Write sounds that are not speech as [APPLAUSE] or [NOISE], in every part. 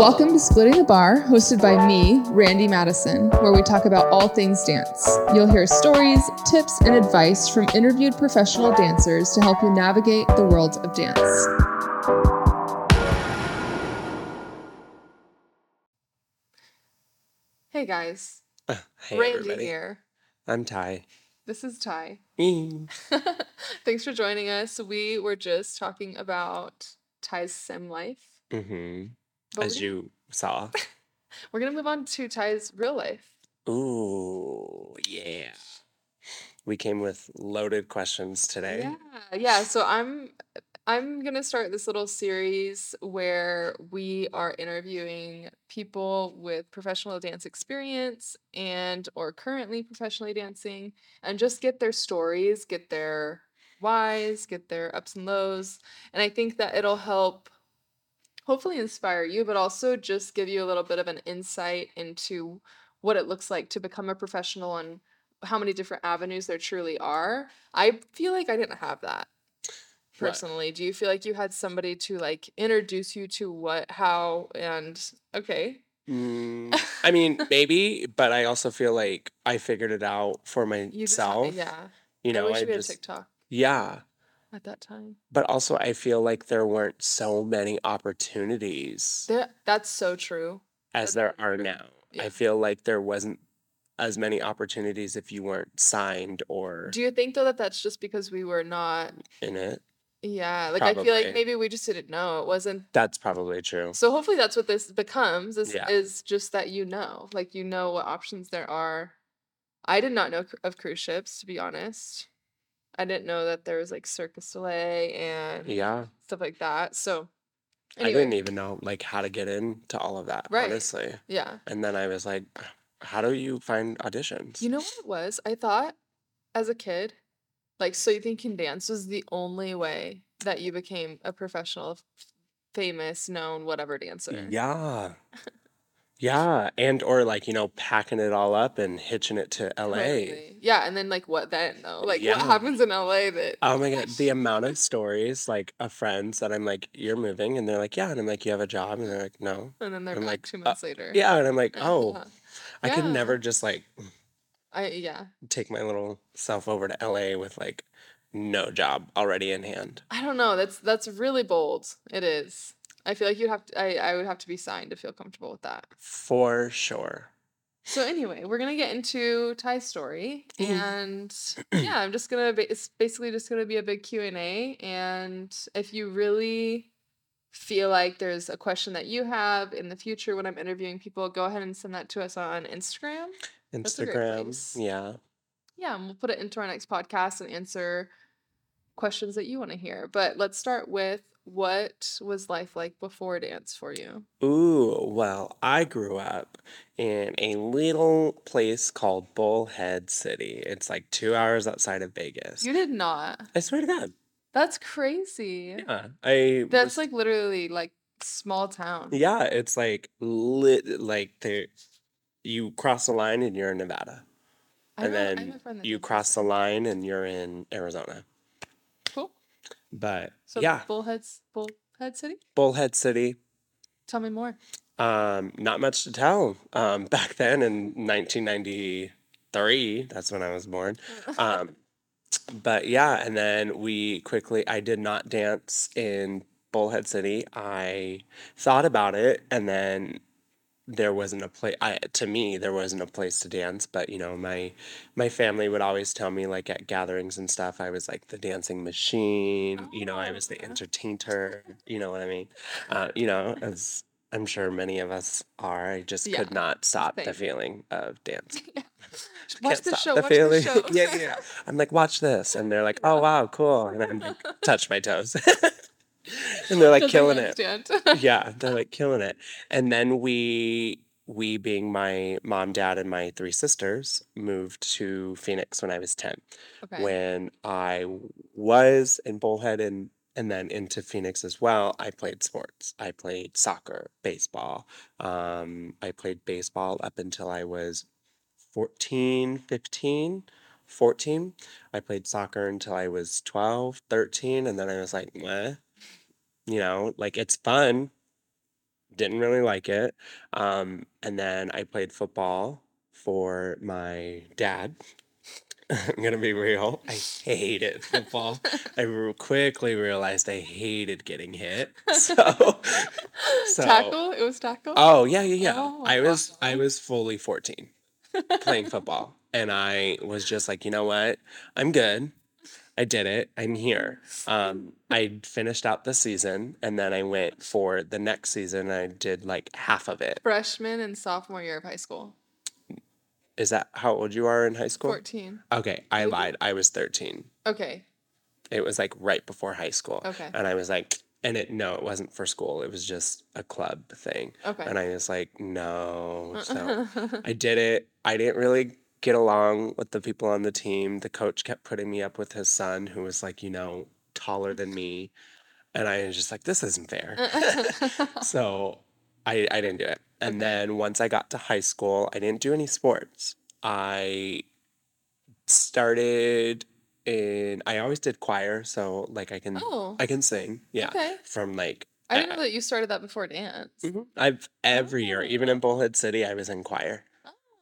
Welcome to Splitting the Bar, hosted by me, Randy Madison, where we talk about all things dance. You'll hear stories, tips, and advice from interviewed professional dancers to help you navigate the world of dance. Hey guys, [LAUGHS] Hey Randy everybody. here. I'm Ty. This is Ty. Mm. [LAUGHS] Thanks for joining us. We were just talking about Ty's sim life. hmm but As you saw. [LAUGHS] We're gonna move on to Ty's real life. Ooh, yeah. We came with loaded questions today. Yeah, yeah. So I'm I'm gonna start this little series where we are interviewing people with professional dance experience and or currently professionally dancing and just get their stories, get their whys, get their ups and lows. And I think that it'll help hopefully inspire you, but also just give you a little bit of an insight into what it looks like to become a professional and how many different avenues there truly are. I feel like I didn't have that Right. personally. Do you feel like you had somebody to like introduce you to what, how, and okay? Mm, [LAUGHS] I mean, maybe, but I also feel like I figured it out for You just myself. yeah. You I know, wish I we had just TikTok yeah. At that time. But also, I feel like there weren't so many opportunities That that's so true. as that's there are now. Yeah. I feel like there wasn't as many opportunities if you weren't signed or Do you think though that that's just because we were not? in it. Yeah, like I feel like maybe we just didn't know. It wasn't That's probably true. So hopefully that's what this becomes is Yeah. is just that you know, like you know what options there are. I did not know of cruise ships to be honest. I didn't know that there was like Cirque du Soleil and Yeah. stuff like that. So I didn't even know like how to get into all of that, Right. honestly. yeah. And then I was like, how do you find auditions? You know what it was? I thought as a kid, like So You Think You Can Dance was the only way that you became a professional, famous, known, whatever dancer. Yeah. [LAUGHS] Yeah. And or like, you know, packing it all up and hitching it to LA. Totally. Yeah, and then like what then though? Like Yeah. what happens in LA that Oh my god, the [LAUGHS] amount of stories like of friends that I'm like, you're moving, and they're like, yeah, and I'm like, you have a job, and they're like, no. and then they're I'm like, two uh, months later. Yeah, and I'm like, oh, Uh, I could never just like I yeah. take my little self over to LA with like no job already in hand. I don't know. That's that's really bold. It is. I feel like you'd have to I, I would have to be signed to feel comfortable with that. For sure. So anyway, we're gonna get into Ty's story, Mhm. and [CLEARS THROAT] yeah, I'm just gonna. ba- It's basically just gonna be a big Q and A, and if you really feel like there's a question that you have in the future when I'm interviewing people, go ahead and send that to us on Instagram. Instagram. Yeah. Yeah, and we'll put it into our next podcast and answer questions that you want to hear. But let's start with what was life like before dance for you? Ooh, well, I grew up in a little place called Bullhead City. It's like two hours outside of Vegas. You did not. I swear to God. That's crazy. Yeah. I That's was- like literally like small town. Yeah, it's like lit like there you cross the line and you're in Nevada. I And know- then a friend that you cross the line and you're in Arizona. But So yeah, Bullheads Bullhead City? Bullhead City. Tell me more. Um, not much to tell. Um, [LAUGHS] back then in 1993, that's when I was born. [LAUGHS] Um, but yeah, and then we quickly, I did not dance in Bullhead City. I thought about it, and then there wasn't a place. I to me, there wasn't a place to dance. But you know, my my family would always tell me, like at gatherings and stuff, I was like the dancing machine. You know, I was the entertainer. You know what I mean? Uh, you know, as I'm sure many of us are. I just Yeah, could not stop the feeling of dance. [LAUGHS] [LAUGHS] Watch the show. the watch the feeling. show. [LAUGHS] yeah, yeah. I'm like, watch this, and they're like, oh wow, cool, and I'm like, touch my toes, and they're like Doesn't killing it. Yeah, [LAUGHS] they're like killing it. And then we, we being my mom, dad, and my three sisters, moved to Phoenix when I was ten. okay. When I was in Bullhead and and then into Phoenix as well, I played sports. I played soccer, baseball. Um, I played baseball up until I was 14, 15, 14. I played soccer until I was 12, 13, and then I was like, meh. You know, like it's fun, didn't really like it. Um, and then I played football for my dad. [LAUGHS] I'm gonna be real. I hated football. [LAUGHS] I quickly realized I hated getting hit. [LAUGHS] So, so Tackle? It was tackle? oh yeah, yeah, yeah. Oh, I was I was fully 14 playing football, and I was just like, you know what? I'm good. I did it. I'm here. Um, I finished out the season, and then I went for the next season. I did like half of it. Freshman and sophomore year of high school. Is that how old you are in high school? 14. Okay, I lied. I was 13. Okay. It was like right before high school. Okay. And I was like, and it no, it wasn't for school. It was just a club thing. Okay. And I was like, no. So [LAUGHS] I did it. I didn't really get along with the people on the team. The coach kept putting me up with his son, who was like, you know, taller than me. And I was just like, this isn't fair. [LAUGHS] So I, I didn't do it. And Okay. then once I got to high school, I didn't do any sports. I started in, I always did choir. So like I can, oh, I can sing. Yeah. okay. From like, I didn't know that you started that before dance. mhm. I've every year, even Oh. in Bullhead City, I was in choir.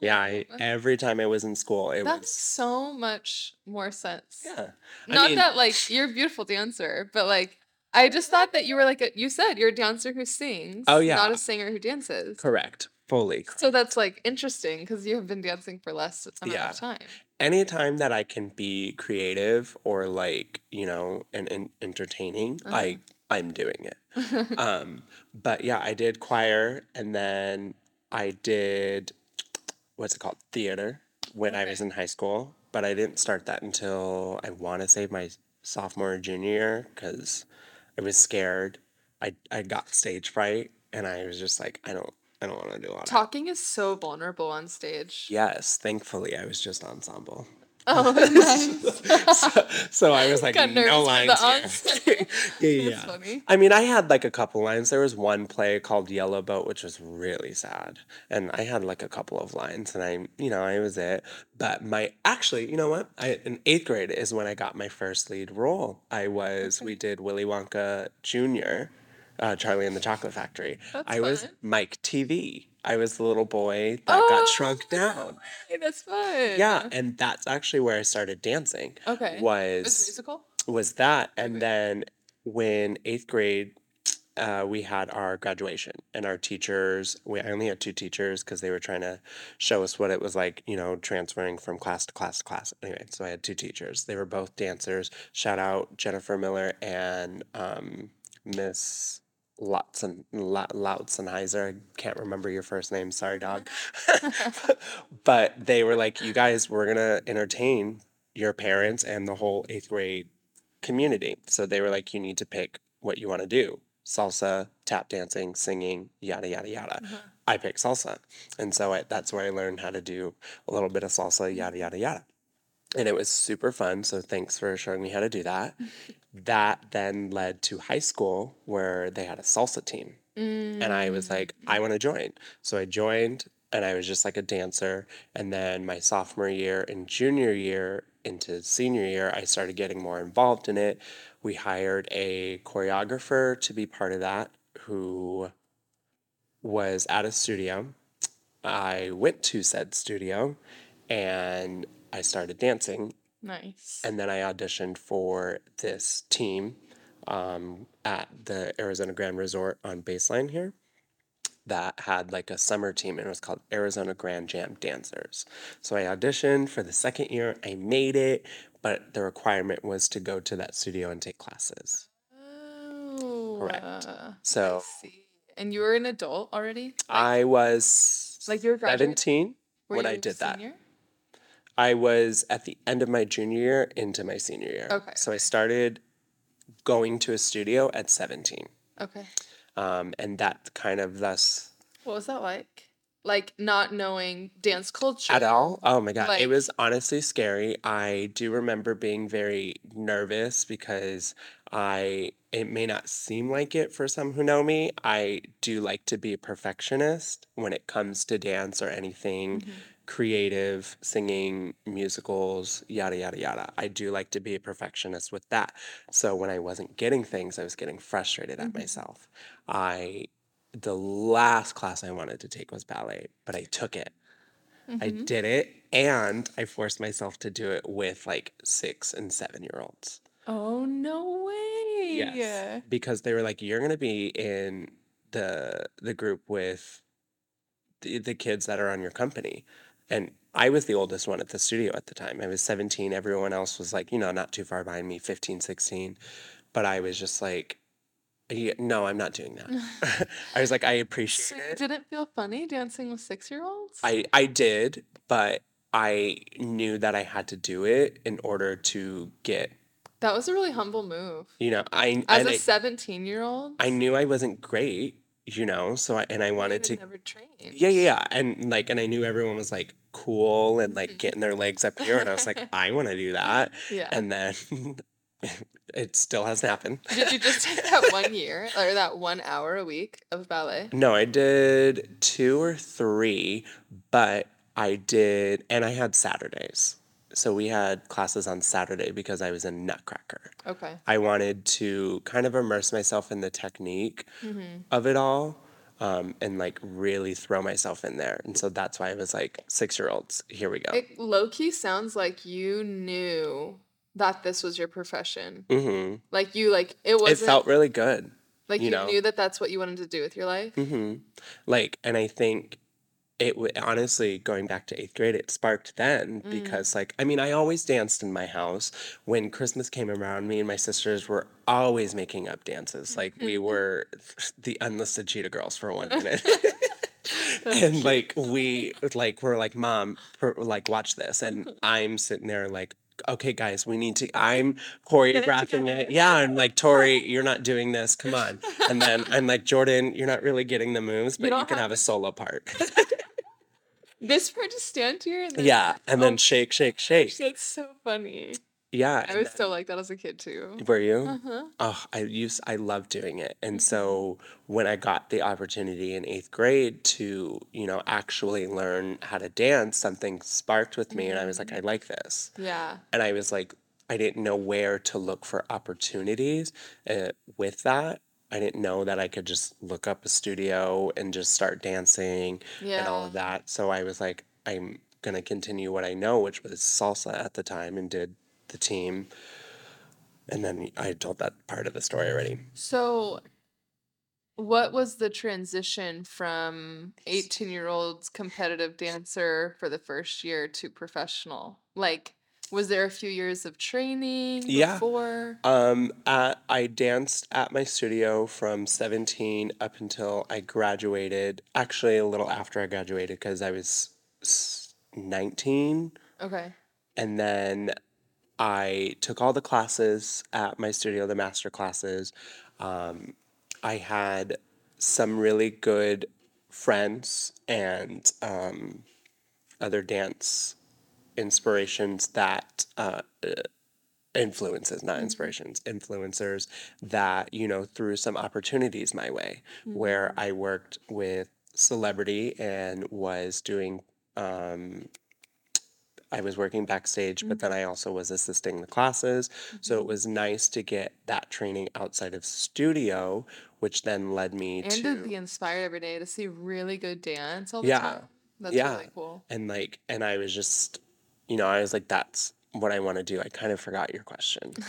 Yeah. I, every time I was in school, it that was, so much more sense. yeah. I Not mean, that like you're a beautiful dancer, but like I just thought that you were like a, you said you're a dancer who sings, oh yeah, not a singer who dances. correct. Fully Correct. So that's like interesting because you have been dancing for less amount Yeah. of time. anytime that I can be creative or like, you know, and, and entertaining, Uh-huh. I I'm doing it. [LAUGHS] Um, but yeah, I did choir and then I did what's it called? Theater when I was in high school, but I didn't start that until I want to say my sophomore or junior year because I was scared. I I got stage fright and I was just like, I don't I don't want to do all that. Talking is so vulnerable on stage. Yes, thankfully I was just ensemble. [LAUGHS] Oh, nice. so, so I was like, Got no lines yeah, [LAUGHS] [LAUGHS] yeah, That's funny. I mean, I had like a couple lines. There was one play called Yellow Boat, which was really sad. And I had like a couple of lines and I, you know, I was it. But my, actually, you know what? I, in eighth grade is when I got my first lead role. I was, we did Willy Wonka Jr., uh, Charlie and the Chocolate Factory. That's I was. Mike Teavee. I was the little boy that got shrunk Oh, down. hey, that's fun. Yeah, and that's actually where I started dancing. Okay. Was musical? was that, and Okay. then when eighth grade, uh, we had our graduation, and our teachers. We I only had two teachers because they were trying to show us what it was like, you know, transferring from class to class to class. Anyway, so I had two teachers. They were both dancers. Shout out Jennifer Miller and um, Miss. Lautzen, La- Lautzenheiser. I can't remember your first name. Sorry, dog. [LAUGHS] [LAUGHS] but they were like, you guys, we're going to entertain your parents and the whole eighth grade community. So they were like, you need to pick what you want to do salsa, tap dancing, singing, yada, yada, yada. Uh-huh. I picked salsa. And so I, that's where I learned how to do a little bit of salsa, yada, yada, yada. And it was super fun. So thanks for showing me how to do that. That then led to high school where they had a salsa team. And I was Mm. like, I want to join. So I joined and I was just like a dancer. And then my sophomore year and junior year into senior year, I started getting more involved in it. We hired a choreographer to be part of that who was at a studio. I went to said studio and I started dancing. Nice. And then I auditioned for this team um, at the Arizona Grand Resort on Baseline here that had like a summer team and it was called Arizona Grand Jam Dancers. So I auditioned for the second year. I made it, but the requirement was to go to that studio and take classes. Oh, Correct. uh, I So. And you were an adult already? Like, I was like you were graduating? 17 Were when I you did that. I was at the end of my junior year into my senior year. Okay. So I started going to a studio at 17. Okay. Um, and that kind of thus What was that like? Like not knowing dance culture at all. Oh my God. It was honestly scary. I do remember being very nervous because I, it may not seem like it for some who know me. I do like to be a perfectionist when it comes to dance or anything mhm. Creative, singing, musicals, yada, yada, yada. I do like to be a perfectionist with that. So when I wasn't getting things, I was getting frustrated at Mhm. myself. I the last class I wanted to take was ballet, but I took it. I hmm did it and I forced myself to do it with like six and seven year olds. Oh, no way. Yes, because they were like, "You're gonna be in the the group with the, the kids that are on your company." And I was the oldest one at the studio at the time. I was 17. Everyone else was like, you know, not too far behind me, 15, 16. But I was just like, no, I'm not doing that. [LAUGHS] [LAUGHS] I was like, I appreciate you it. didn't feel funny dancing with six-year-olds? I I did, but I knew that I had to do it in order to get, That was a really humble move. you know, I As a I 17-year-old? I knew I wasn't great, you know, so I and I wanted to never Yeah, yeah, yeah. And like and I knew everyone was like cool and like Mhm. getting their legs up here and I was like, [LAUGHS] I want to do that. Yeah. And then [LAUGHS] it still hasn't happened. Did you just take that [LAUGHS] one year or that one hour a week of ballet? No, I did two or three, but I did, and I had Saturdays. So we had classes on Saturday because I was in Nutcracker. Okay. I wanted to kind of immerse myself in the technique hmm of it all, um, and like really throw myself in there. And so that's why I was like, six year olds, here we go. It low-key sounds like you knew that this was your profession. hmm Like you like it It wasn't felt really good, like you you know? knew that that's what you wanted to do with your life. hmm Like, and I think it w- honestly going back to eighth grade, it sparked then Mm. because, like, I mean, I always danced in my house. When Christmas came around, me and my sisters were always making up dances. Like, we [LAUGHS] were the unlisted cheetah girls for one [LAUGHS] minute. [LAUGHS] And like we like we're like mom per, like watch this and i'm sitting there like okay guys we need to i'm Get it choreographing it yeah i'm like tori you're not doing this come on and then i'm like jordan you're not really getting the moves but you don't can have have a solo part this part just stand here and then yeah and oh then my shake shake shake that's so funny. yeah I was so like that as a kid too. were you Uh-huh. oh i used i love doing it and Mhm. so when i got the opportunity in eighth grade to you know actually learn how to dance something sparked with me and i was like Mhm. i like this Yeah. and I was like, I didn't know where to look for opportunities uh, with that. I didn't know that I could just look up a studio and just start dancing and all of that. So I was like, I'm gonna continue what I know, which was salsa at the time, and did the team. And then I told that part of the story already. So what was the transition from 18-year-old's competitive dancer for the first year to professional? Like, was there a few years of training Yeah. before? Um, at, I danced at my studio from 17 up until I graduated. Actually, a little after I graduated because I was 19. Okay. And then I took all the classes at my studio, the master classes. Um, I had some really good friends and um, other dance inspirations that uh, influences, not Mhm. inspirations, influencers that, you know, threw some opportunities my way where Mhm. I worked with celebrity and was doing um, I was working backstage, but then. I also was assisting the classes. So it Mhm. was nice to get that training outside of studio, which then led me And to to, be inspired every day to see really good dance all the yeah, time. That's yeah. really cool. And like, and I was just, you know, I was like, that's what I want to do. I kind of forgot your question. [LAUGHS]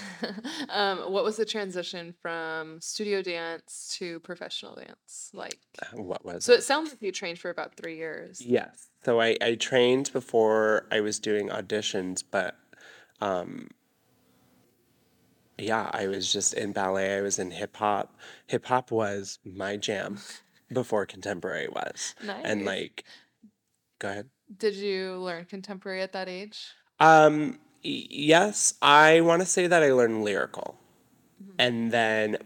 Um, what was the transition from studio dance to professional dance like? What was So it? it sounds like you trained for about three years. Yes. So I, I trained before I was doing auditions, but um, yeah, I was just in ballet. I was in hip hop. Hip hop was my jam [LAUGHS] before contemporary was. nice. And like, go ahead. Did you learn contemporary at that age? Um, y- yes, I want to say that I learned lyrical. Mhm. And then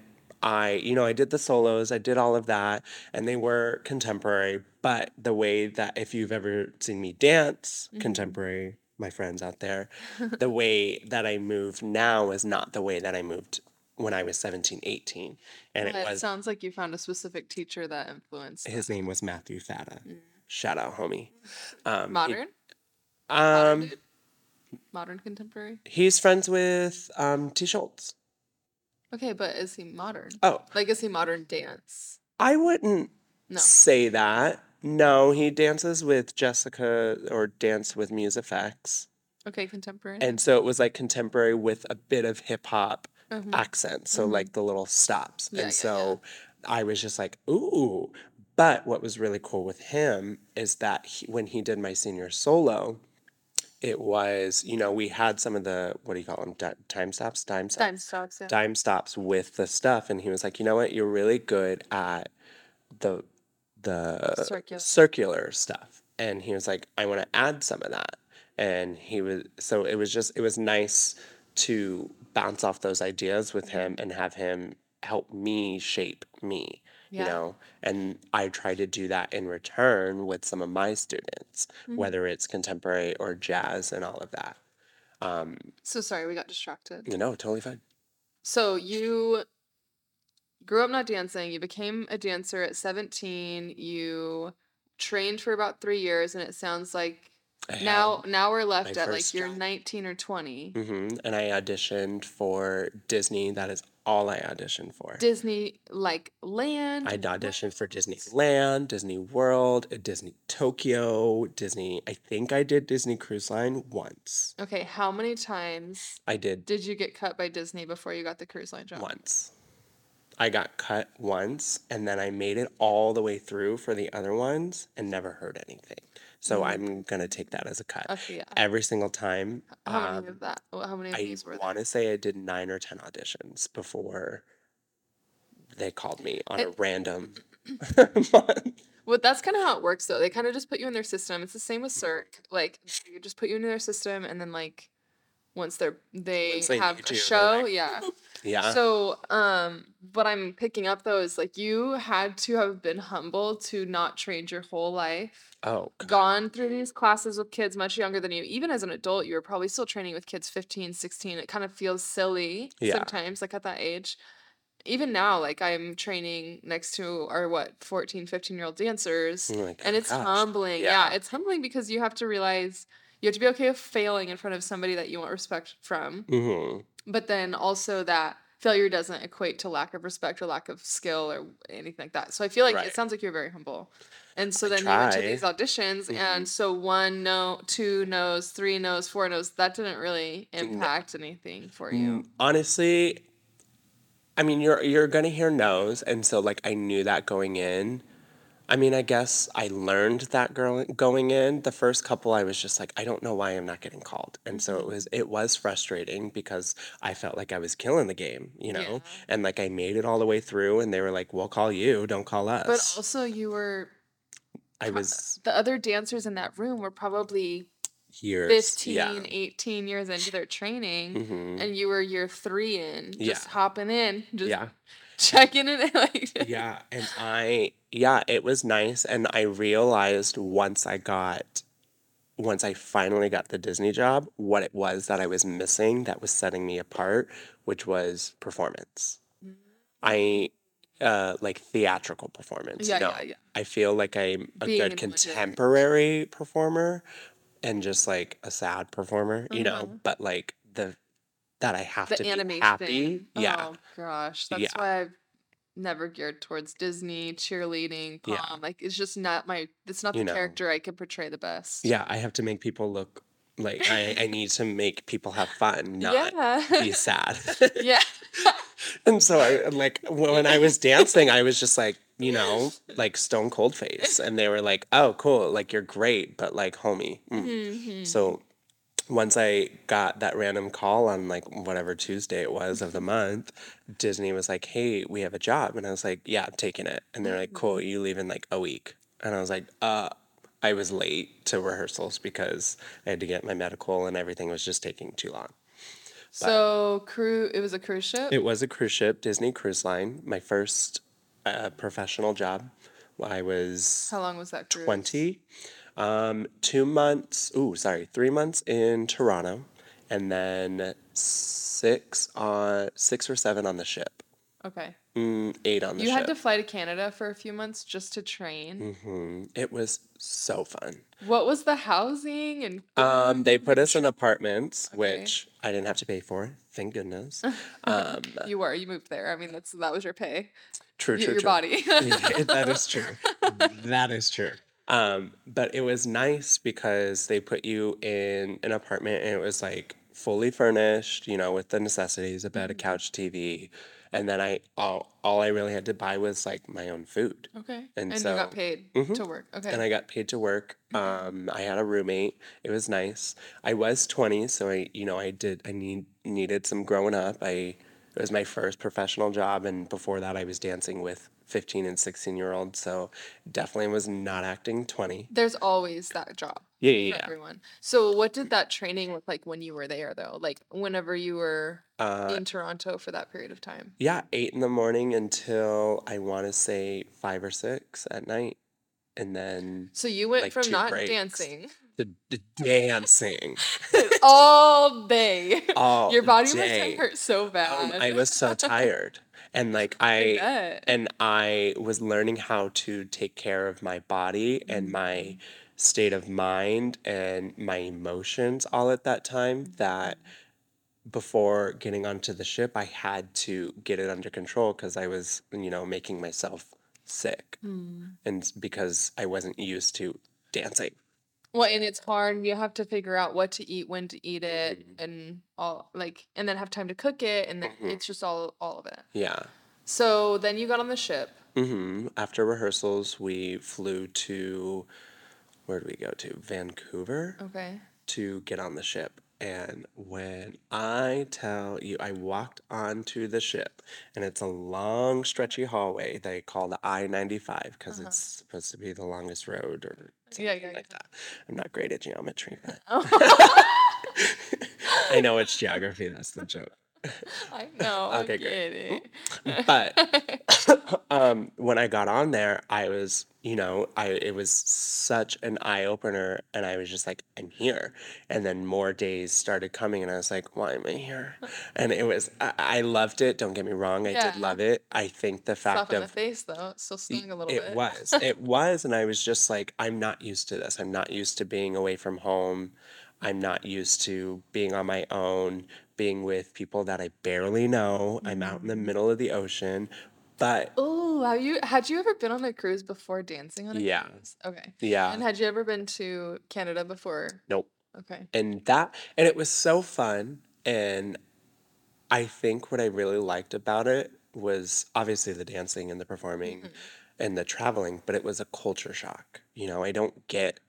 I, you know, I did the solos, I did all of that, and they were contemporary. But the way that, if you've ever seen me dance Mhm. contemporary, my friends out there, [LAUGHS] the way that I move now is not the way that I moved when I was 17, 18. And it Well, it was, sounds like you found a specific teacher that influenced his that. name was Matthew Thada. Mm. Shout out, homie. Um, Modern? Modern um, dude? Modern contemporary? he's friends with um, T. Schultz. Okay, but is he modern? Oh, Like, is he modern dance? I wouldn't No. say that. No, he dances with Jessica or dance with Muse Effects. Okay, contemporary. And so it was like contemporary with a bit of hip hop Mhm. accent. So like the little stops. Yeah, yeah, and so I was just like, ooh. But what was really cool with him is that he, when he did my senior solo, it was, you know, we had some of the, what do you call them? Di- time stops? Time stops? Time stops. Yeah. dime stops with the stuff and he was like you know what you're really good at the the Circular. circular stuff and he was like i want to add some of that and he was so it was just it was nice to bounce off those ideas with him mm-hmm. and have him help me shape me Yeah. you know and i try to do that in return with some of my students Mm-hmm. whether it's contemporary or jazz and all of that um So sorry, we got distracted. you know totally fine So you grew up not dancing. You became a dancer at 17. You trained for about three years, and it sounds like now now we're left at like you're job. 19 or 20. hmm And I auditioned for Disney. That is all I auditioned for. Disney like land. I auditioned for Disneyland, Disney World, uh, Disney Tokyo, Disney. I think I did Disney Cruise Line once. Okay, how many times I did did you get cut by Disney before you got the cruise line job? once. I got cut once, and then I made it all the way through for the other ones and never heard anything. So I'm gonna take that as a cut. Okay, yeah. Every single time. How many um, of that? How many of I these were there? want to say I did nine or ten auditions before they called me on a random [CLEARS THROAT] [LAUGHS] month. Well, that's kind of how it works, though. They kind of just put you in their system. It's the same with Cirque. Like, you just put you into their system, and then like, once they're they Once they have a you, show, like, yeah. [LAUGHS] [LAUGHS] Yeah. So, um, what I'm picking up though is like you had to have been humble to not train your whole life, oh, God. gone through these classes with kids much younger than you. Even as an adult, you were probably still training with kids 15, 16. It kind of feels silly Yeah. sometimes, like at that age. Even now, like I'm training next to our what 14, 15 year old dancers, I'm and oh, it's gosh. humbling. Yeah. Yeah. it's humbling because you have to realize you have to be okay with failing in front of somebody that you want respect from Mhm. But then also that failure doesn't equate to lack of respect or lack of skill or anything like that. So I feel like Right. it sounds like you're very humble. And so then you went to these auditions, and so one no, two no's, three no's, four no's. That didn't really impact anything for you. Mm, Honestly, I mean, you're you're gonna hear no's, and so like I knew that going in. I mean, I guess I learned that girl going in. The first couple, I was just like, I don't know why I'm not getting called, and so Mm-hmm. it was it was frustrating because I felt like I was killing the game, you know, Yeah. and like I made it all the way through, and they were like, "We'll call you, don't call us." But also, you were I was the other dancers in that room were probably years, 15, yeah, 18 years into their training, hmm and you were year three in, just Yeah. hopping in, just yeah. Checking it. [LAUGHS] Like, [LAUGHS] yeah and i yeah it was nice and i realized once i got once i finally got the disney job what it was that i was missing that was setting me apart which was performance i uh like theatrical performance Yeah, no, yeah, yeah. i feel like i'm a Being good in one day. contemporary performer and just like a sad performer you know Mhm. but like the that i have the to be animation. happy yeah Oh gosh, that's Yeah. why I've never geared towards Disney cheerleading prom. Yeah. Like it's just not my. It's not the You know. character I can portray the best. Yeah, I have to make people look like I, I need to make people have fun, [LAUGHS] not yeah. be sad. [LAUGHS] yeah. [LAUGHS] and so I like when I was dancing, I was just like, you know, like stone cold face. And they were like, Oh, cool, like you're great, but like homie. mm." Mhm. So once I got that random call on like whatever Tuesday it was of the month, Disney was like, Hey, we have a job. And I was like, Yeah, I'm taking it. And they're like, Cool, you leave in like a week. And I was like, uh I was late to rehearsals because I had to get my medical and everything was just taking too long. So crew. It was a cruise ship. It was a cruise ship, Disney Cruise Line, my first uh, professional job. I was How long was that cruise? 20. Um, two months, ooh, sorry, three months in Toronto, and then six on six or seven on the ship. Okay. Mm, eight on the You ship. had to fly to Canada for a few months just to train. hmm It was so fun. What was the housing and? Um, they put us in apartments, Okay. which I didn't have to pay for, thank goodness. [LAUGHS] Um, You were. You moved there. I mean, that's that was your pay. true, true, your true. body. [LAUGHS] That is true. [LAUGHS] that is true. Um, but it was nice because they put you in an apartment and it was like fully furnished, you know, with the necessities, a bed, a Mhm. couch, TV. And then I all all I really had to buy was like my own food. Okay. And And you got so paid mhm. to work. Okay. And I got paid to work. Mhm. Um, I had a roommate. It was nice. I was 20, so I, you know, I did I need needed some growing up. I it was my first professional job and before that I was dancing with 15 and 16 year olds, so definitely was not acting 20. There's always that job Yeah, for yeah, yeah. everyone. So what did that training look like when you were there though? Like whenever you were Uh, in Toronto for that period of time? yeah, 8 in the morning until I want to say 5 or 6 at night and then So you went like from not breaks dancing to, to dancing [LAUGHS] all day. all Your body must have hurt so Um, bad. I was so tired. And like [LAUGHS] I I and I was learning how to take care of my body and my Mhm. state of mind and my emotions all at that time that before getting onto the ship I had to get it under control because I was, you know, making myself sick Hmm. and because I wasn't used to dancing. Well, and it's hard. You have to figure out what to eat, when to eat it, Mhm. and all like, and then have time to cook it, and Mhm. it's just all all of it. Yeah. So then you got on the ship. hmm After rehearsals, we flew to where did we go to? Vancouver. Okay. to get on the ship. And when I tell you, I walked onto the ship, and it's a long, stretchy hallway they call the I 95 because Uh-huh. it's supposed to be the longest road or Yeah, yeah, like that. I'm not great at geometry, but yeah. [LAUGHS] Oh. [LAUGHS] I know it's geography. That's the joke. [LAUGHS] I know. Okay, great. it. But [LAUGHS] [LAUGHS] um, when I got on there, I was, you know, I it was such an eye opener, and I was just like, I'm here. And then more days started coming, and I was like, why am I here? And it was, I, I loved it. Don't get me wrong, I did love it. I think the fact Slap in the of face though. It still stung a little it bit. was, it was, and I was just like, I'm not used to this. I'm not used to being away from home. I'm not used to being on my own, being with people that I barely know. I'm out in the Mhm. middle of the ocean. But Oh, have you had you ever been on a cruise before dancing on a yeah, cruise? Okay. yeah, And had you ever been to Canada before? nope. Okay. And that, and it was so fun. And I think what I really liked about it was obviously the dancing and the performing Mhm. and the traveling, but it was a culture shock. You know, I don't get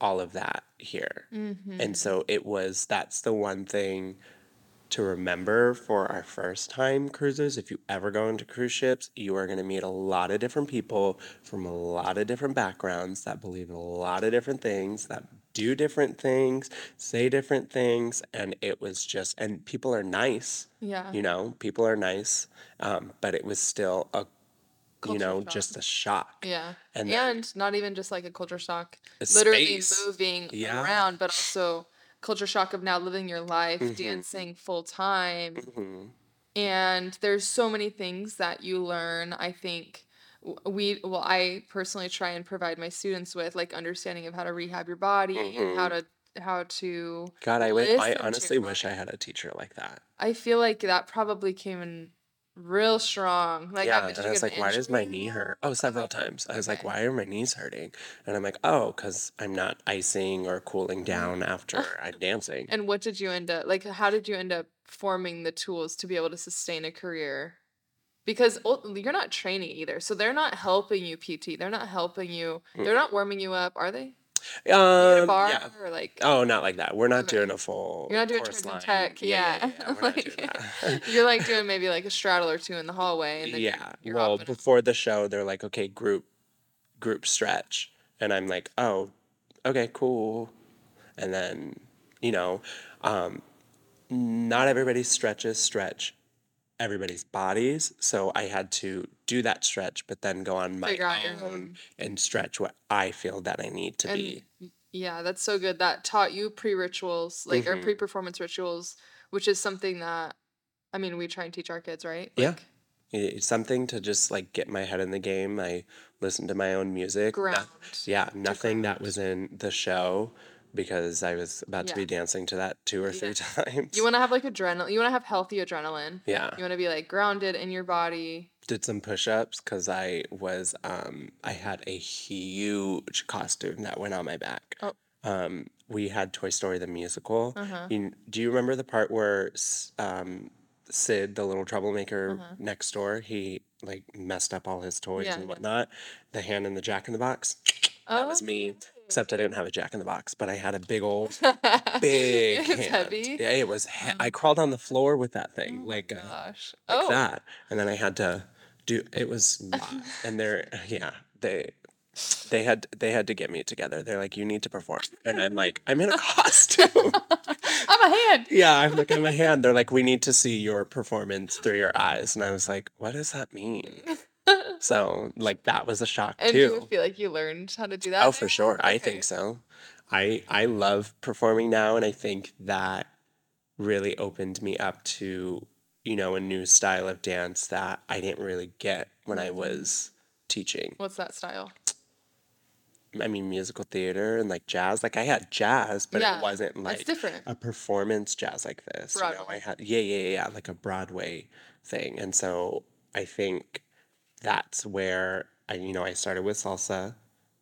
all of that here. And Mhm. so it was, that's the one thing to remember for our first time cruises. If you ever go into cruise ships, you are going to meet a lot of different people from a lot of different backgrounds that believe in a lot of different things, that do different things, say different things. And it was just, and people are nice, Yeah. you know, people are nice. Um, but it was still a, you know, shock. just a shock. Yeah. And And not even just like a culture shock, literally space. moving Yeah. around, but also culture shock of now living your life, hmm dancing full time. hmm And there's so many things that you learn. I think we, well, I personally try and provide my students with like understanding of how to rehab your body, how hmm to how to God, I honestly wish I had a teacher like that. I feel like that probably came in real strong. Like, Yeah, and I was like, why does my knee hurt? Oh, several times. I was like, why are my knees hurting? And I'm like, oh, because I'm not icing or cooling down after [LAUGHS] I'm dancing. And what did you end up like? How did you end up forming the tools to be able to sustain a career? Because you're not training either, so they're not helping you PT. They're not helping you. Mm. They're not warming you up, are they? Um, bar yeah. or like Oh, not like that. We're not doing a full You're not doing turns line. tech, Yeah, yeah, yeah. yeah. yeah. We're [LAUGHS] not doing like [LAUGHS] you're like doing maybe like a straddle or two in the hallway, and then you're Yeah. you're Well, off and before the show, they're like, okay, group group stretch. And I'm like, oh, okay, cool. And then, you know, um, not everybody stretches stretch everybody's bodies. So I had to do that stretch, but then go on my figure out your own and stretch what I feel that I need to And be. yeah, that's so good. That taught you pre rituals, like or hmm pre performance rituals, which is something that I mean we try and teach our kids, right? Yeah. Like I- It's something to just like get my head in the game. I listen to my own music. Ground yeah, to nothing that was in the show because I was about to be dancing to that two or three [LAUGHS] times. You want to have like adrenaline. You want to have healthy adrenaline. yeah. You want to be like grounded in your body. Did some push-ups because I was um I had a huge costume that went on my back. Oh. Um, we had Toy Story the musical. Uh-huh. You, do you remember the part where um, Sid, the little troublemaker Uh-huh. next door, he like messed up all his toys Yeah, and yeah. whatnot? The hand in the Jack in the Box. Oh, That was me. Except I didn't have a Jack in the Box, but I had a big old, [LAUGHS] big. it's hand. heavy. Yeah, it was. He- I crawled on the floor with that thing, Oh like uh, Gosh. like oh. that, and then I had to do. It was, [LAUGHS] and they're yeah they. They had they had to get me together. They're like, you need to perform, and I'm like, I'm in a costume. [LAUGHS] I'm a hand. yeah, I'm like, I'm a hand. They're like, we need to see your performance through your eyes, and I was like, what does that mean? [LAUGHS] So like that was a shock And too. do you feel like you learned how to do that? Oh, for sure. I think so. I I love performing now, and I think that really opened me up to you know a new style of dance that I didn't really get when I Mm-hmm. was teaching. What's that style? I mean, musical theater and like jazz. Like I had jazz, but Yeah, it wasn't like different. a performance jazz like this. You know, I had yeah, yeah, yeah, yeah, like a Broadway thing. And so I think that's where I, you know, I started with salsa,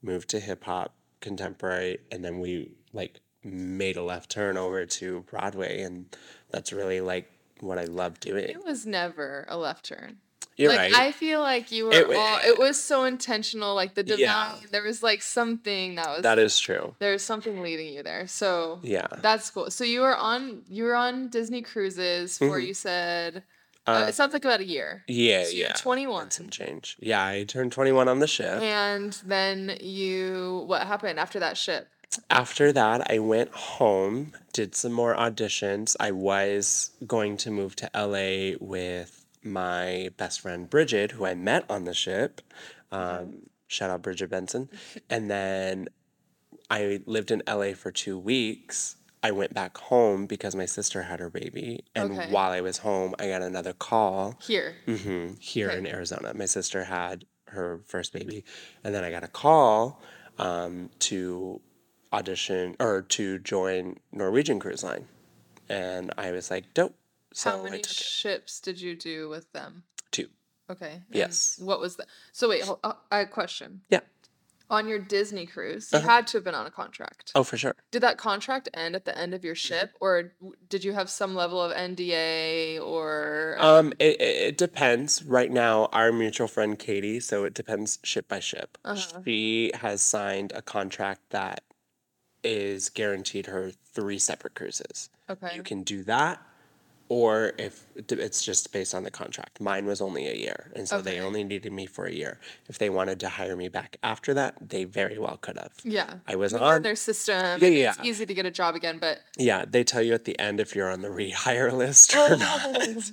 moved to hip hop, contemporary, and then we like made a left turn over to Broadway, and that's really like what I love doing. It was never a left turn. You're like right. I feel like you were It all it was so intentional, like the design. Yeah. There was like something that was that is true. there's something leading you there. So Yeah. that's cool. So you were on you were on Disney cruises for Mhm. you said uh, Uh, it sounds like about a year. yeah, So yeah. 21. And some change. Yeah, I turned 21 on the ship. And then you what happened after that ship? After that, I went home, did some more auditions. I was going to move to LA with my best friend Bridget, who I met on the ship. Um, shout out Bridget Benson. And then I lived in LA for two weeks. I went back home because my sister had her baby. And Okay. while I was home, I got another call Here. hmm here Okay. in Arizona. My sister had her first baby, and then I got a call um, to audition or to join Norwegian Cruise Line, and I was like, dope. So How many took it. ships did you do with them? Two. Okay. and Yes. What was that? So wait, hold, uh, I have a question. Yeah. On your Disney cruise, you Uh-huh. had to have been on a contract. Oh, for sure. Did that contract end at the end of your ship, or did you have some level of NDA or? Um, it, it, it depends. Right now, our mutual friend Katie, so it depends ship by ship. Uh-huh. She has signed a contract that is guaranteed her three separate cruises. okay. You can do that, or if it's just based on the contract. Mine was only a year, and so they only needed me for a year. If they wanted to hire me back after that, they very well could have. yeah. I was on. their system. Yeah, yeah, It's easy to get a job again, but Yeah, they tell you at the end if you're on the rehire [LAUGHS] list or oh, not.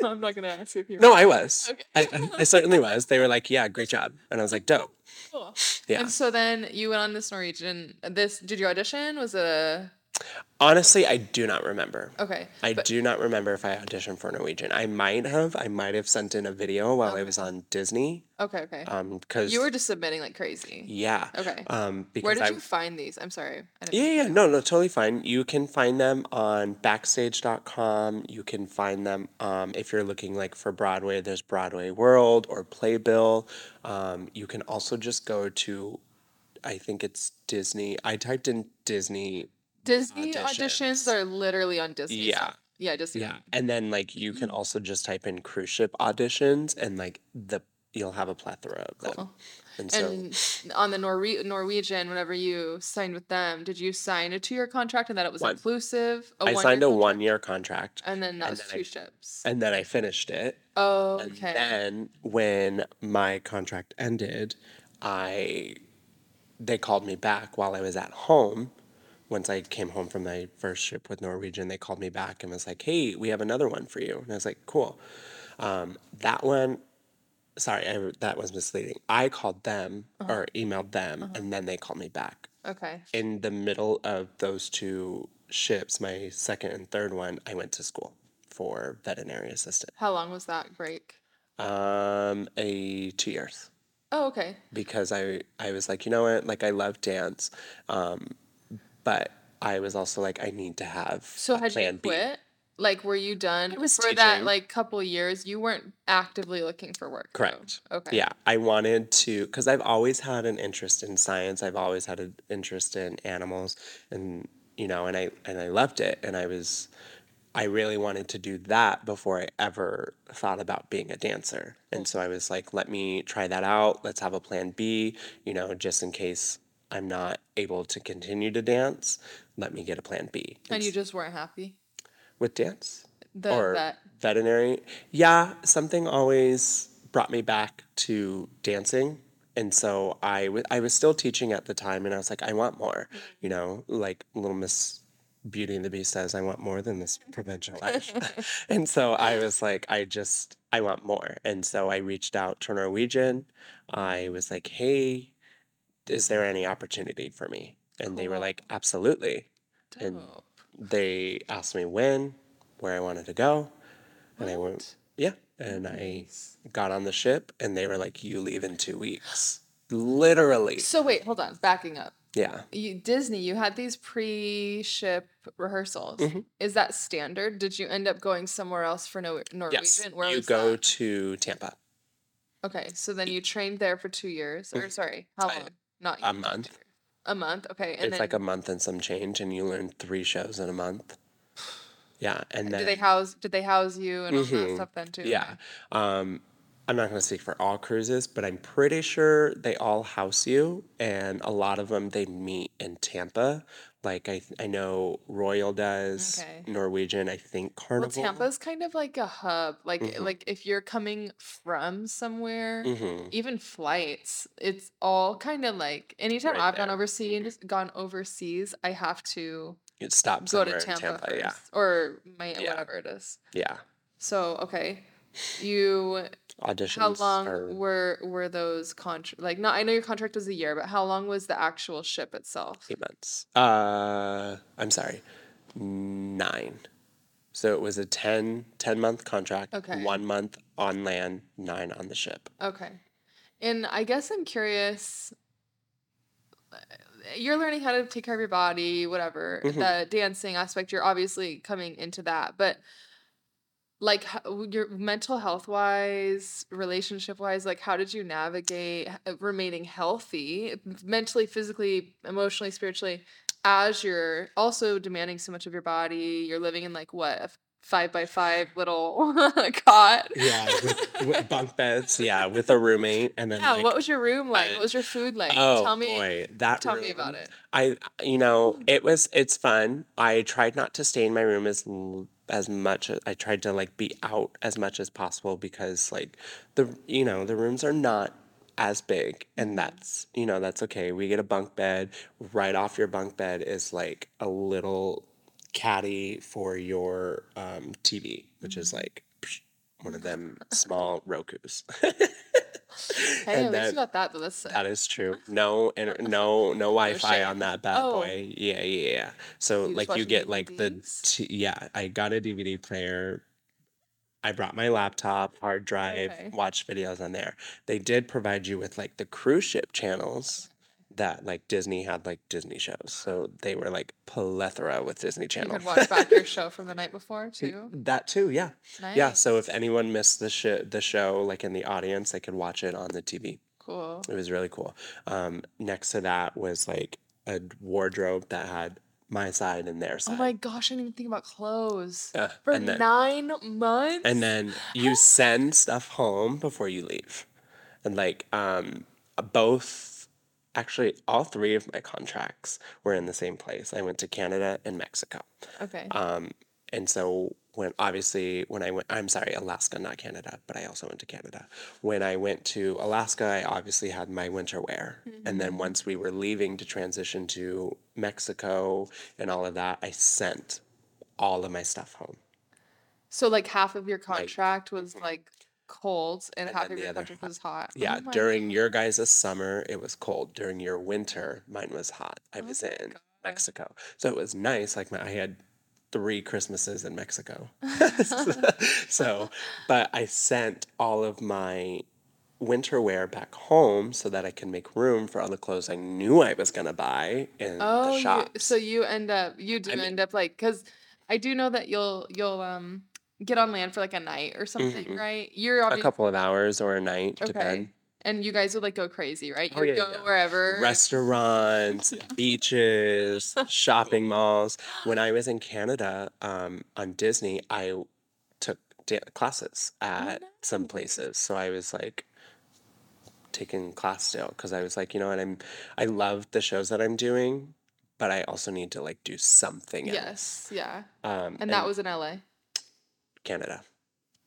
[LAUGHS] I'm not gonna ask you if you. No, I was. Okay. I, I- I certainly was. They were like, "Yeah, great job," and I was like, "Dope." Cool. Yeah. And so then you went on this Norwegian. This did you audition? Was it a Honestly, I do not remember. okay? I but- do not remember if I auditioned for Norwegian. I might have. I might have sent in a video while I was on Disney. Okay, okay. Um, because you were just submitting like crazy. yeah. Okay. Um, because Where did I, you find these? I'm sorry. Yeah, yeah, no, no, totally fine. You can find them on backstage.com. You can find them um, if you're looking like for Broadway, there's Broadway World or Playbill. Um, you can also just go to, I think it's Disney. I typed in Disney. Disney auditions. Auditions. are literally on Disney. Yeah. Yeah, Disney. Yeah. And then like you can mm-hmm. also just type in cruise ship auditions and like the you'll have a plethora of them. Cool. And so And on the Norwe- Norwegian, whenever you signed with them, did you sign a two-year contract and that it was One. inclusive? I signed a one year contract and then that and was then I- two ships. and then I finished it. Oh, And okay. then when my contract ended, I they called me back while I was at home. Once I came home from my first trip with Norwegian, they called me back and was like, "Hey, we have another one for you." And I was like, "Cool." Um, that one, sorry, I, that was misleading. I called them Uh-huh. or emailed them, and then they called me back. okay. In the middle of those two ships, my second and third one, I went to school for veterinary assistant. How long was that break? Um, a two years Oh, okay. because I I was like, you know what, like I love dance, um, but I was also like, I need to have So a had plan you B. Like, were you done I was for that like couple years? You weren't actively looking for work. though. Correct. Okay. Yeah, I wanted to because I've always had an interest in science. I've always had an interest in animals, and you know, and I and I loved it, and I was, I really wanted to do that before I ever thought about being a dancer. And mm. so I was like, let me try that out. Let's have a plan B. You know, just in case I'm not able to continue to dance, let me get a plan B. And you just weren't happy. with dance The or that veterinary. Yeah, something always brought me back to dancing. And so I wa- I was still teaching at the time, and I was like, I want more. Mm-hmm. You know, like Little Miss Beauty and the Beast says, I want more than this [LAUGHS] provincial life. [LAUGHS] and so I was like, I just, I want more. And so I reached out to Norwegian. I was like, hey, is there any opportunity for me? And they were like, absolutely. And they asked me when, where I wanted to go, and I went, yeah. And I got on the ship, and they were like, "You leave in two weeks." Literally, So wait, hold on. Backing up. yeah. You, Disney, you had these pre-ship rehearsals. Mhm. Is that standard? Did you end up going somewhere else for no- Norwegian? Yes, Where you go that? to Tampa Okay, so then you trained there for two years, or sorry, how long? Not a month. A month. Okay, and It's then like a month and some change, and you learn three shows in a month. Yeah, and then did they house? Did they house you and all that Mhm. stuff then too? Yeah. Um, I'm not going to speak for all cruises, but I'm pretty sure they all house you, and a lot of them they meet in Tampa. Like I, I know Royal does, Okay. Norwegian, I think Carnival. Well. Tampa's kind of like a hub. Like Mhm. like if you're coming from somewhere, hmm even flights, it's all kind of like anytime Right I've gone there. overseas, gone overseas, I have to It stops go to Tampa, Tampa. first Yeah, or my Yeah. whatever it is. yeah. So okay, you Auditions. how long are were were those contract? Like, not I know your contract was a year, but how long was the actual ship itself? eight months. Uh, I'm sorry, nine. So it was a 10, 10 month contract. Okay. One month on land, nine on the ship. Okay. And I guess I'm curious. uh, You're learning how to take care of your body, whatever. Mhm. The dancing aspect, you're obviously coming into that. But like your mental health wise, relationship wise, like how did you navigate uh, remaining healthy mentally, physically, emotionally, spiritually as you're also demanding so much of your body? You're living in like what, five by five little [LAUGHS] cot? Yeah, with, with [LAUGHS] bunk beds. Yeah, with a roommate, and then Yeah, like, what was your room like? What was your food like? oh tell me boy, that tell me about it. I, you know, it was it's fun. I tried not to stay in my room as as much. as- I tried to like be out as much as possible because like the you know the rooms are not as big Mm-hmm. and that's you know that's okay. We get a bunk bed. Right off your bunk bed is like a little caddy for your um, TV, which is Mm-hmm. like psh, one of them [LAUGHS] small Roku's. [LAUGHS] Hey, and at least you got that though. That's sick. That is true. [LAUGHS] No, inter- no, no Wi-Fi on that bad Oh. boy. Yeah, yeah, yeah. So You like you get like the t- yeah. I got a DVD player. I brought my laptop, hard drive, Okay. watched videos on there. They did provide you with like the cruise ship channels that like Disney had like Disney shows. So they were like plethora with Disney You channels. could watch back your show from the night before [LAUGHS] too. that too, yeah. Yeah, so if anyone missed the sh- the show like in the audience, they could watch it on the TV. Cool. It was really cool. Um, next to that was like a wardrobe that had my side and their side. Oh my gosh, I didn't even think about clothes. Uh, For then nine months? and then you send stuff home before you leave, and like um, both, actually all three of my contracts were in the same place. I went to Canada and Mexico. Okay. Um, and so when obviously when I went, I'm sorry, Alaska, not Canada, but I also went to Canada. When I went to Alaska, I obviously had my winter wear. And then once we were leaving to transition to Mexico and all of that, I sent all of my stuff home. So like half of your contract was like cold and, And half of the your other contract was hot. Yeah, Oh during your guys' summer, it was cold. During your winter, mine was hot. I was my in God. Mexico. So it was nice. Like my, I had three Christmases in Mexico. [LAUGHS] [LAUGHS] so, but I sent all of my winter wear back home so that I can make room for all the clothes I knew I was gonna buy in Oh, the shop. so you end up you do I mean, end up like because I do know that you'll you'll um get on land for like a night or something, mhm. right? You're a couple of hours or a night, depend. okay. And you guys would like go crazy, right? Oh You would yeah. go yeah. wherever. Restaurants, [LAUGHS] beaches, shopping [LAUGHS] malls. When I was in Canada, um, on Disney, I took da- classes Oh, at some places. So I was like taking class still because I was like, you know what, I'm I love the shows that I'm doing, but I also need to like do something else. Yes, yeah. Um, And that was in LA. Canada.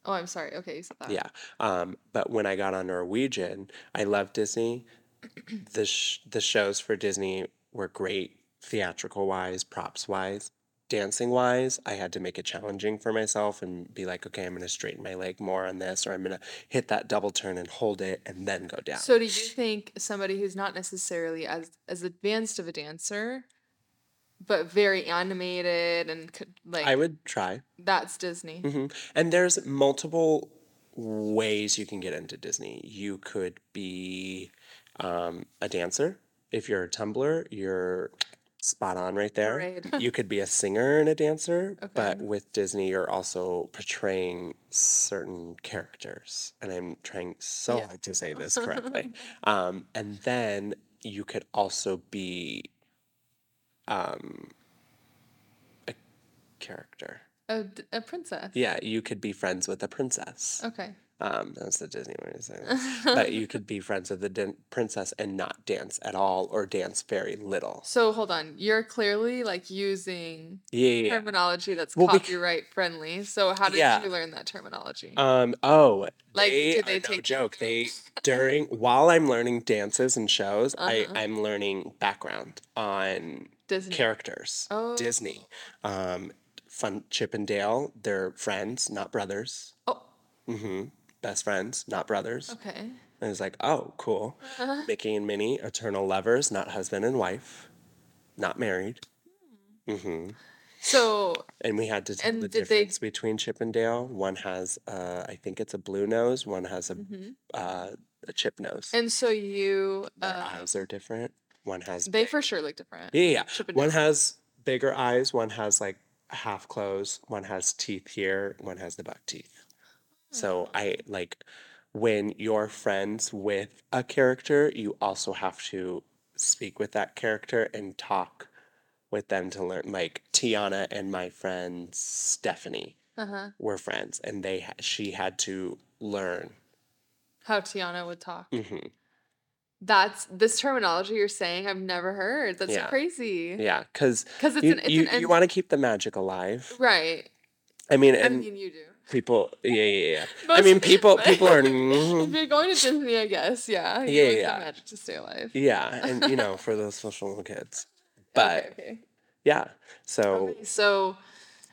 Oh, I'm sorry. Okay, you said that. Yeah. Um, but when I got on Norwegian, I love Disney. [CLEARS THROAT] The sh- the shows for Disney were great, theatrical wise, props wise, dancing wise. I had to make it challenging for myself and be like, okay, I'm gonna straighten my leg more on this, or I'm gonna hit that double turn and hold it and then go down. So do you think somebody who's not necessarily as as advanced of a dancer, but very animated and could like I would try. that's Disney? hmm And there's multiple ways you can get into Disney. You could be um, a dancer. If you're a tumbler, you're spot on right there. Great. [LAUGHS] You could be a singer and a dancer, Okay. but with Disney, you're also portraying certain characters. And I'm trying so Yeah. hard to say this [LAUGHS] correctly. Um, and then you could also be um, a character. A, a princess. Yeah, you could be friends with a princess. Okay. Um, that's the Disney way of saying it. But you [LAUGHS] could be friends with the din- princess and not dance at all or dance very little. So hold on. You're clearly like using Yeah, yeah, yeah. terminology that's Well, copyright friendly. So how did you learn that terminology? Um, oh, Like, they did they no take joke. They [LAUGHS] during while I'm learning dances and shows, I Uh-huh. I'm learning background on Disney. characters. Oh. Disney. Um, Fun Chip and Dale, they're friends, not brothers. Oh, hmm Best friends, not brothers. okay. And I was like, oh, cool. Uh-huh. Mickey and Minnie, eternal lovers, not husband and wife, not married. Mm-hmm. So And we had to tell the did they- difference between Chip and Dale. One has, uh, I think it's a blue nose. One has a, mhm. uh, a chip nose. and so you Their uh, eyes are different. One has they big- for sure look different. yeah, yeah, yeah. Chip and One has bigger eyes. One has like half closed. One has teeth here. One has the buck teeth. So Hmm. I like when you're friends with a character, you also have to speak with that character and talk with them to learn. Like Tiana and my friend Stephanie Uh-huh. were friends, and they ha- she had to learn. How Tiana would talk. hmm That's this terminology you're saying I've never heard. That's Yeah. crazy. Yeah, because Because it's you an it's you, an you want to keep the magic alive. right. I mean, I and mean you do. People, yeah, yeah, yeah. I mean, people people are. [LAUGHS] if you're going to Disney, I guess, yeah. Yeah, yeah. magic to stay alive. Yeah, and you know, [LAUGHS] for those social little kids. But okay, okay. yeah, so Okay, so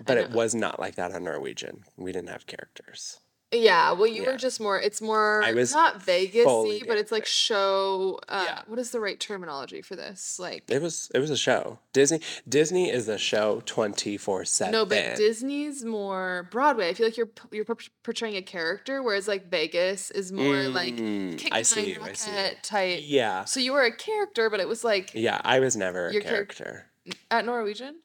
but it was not like that on Norwegian. We didn't have characters. Yeah, well, you Yeah. were just more. It's more. I was not Vegas, fully but it's like show. Uh, Yeah. What is the right terminology for this? Like It was it was a show. Disney Disney is a show twenty four seven. no, but Disney's more Broadway. I feel like you're you're portraying a character, whereas like Vegas is more like Mm, kick I see you, I see you. type. Yeah, So you were a character, but it was like yeah. I was never a character. at Norwegian.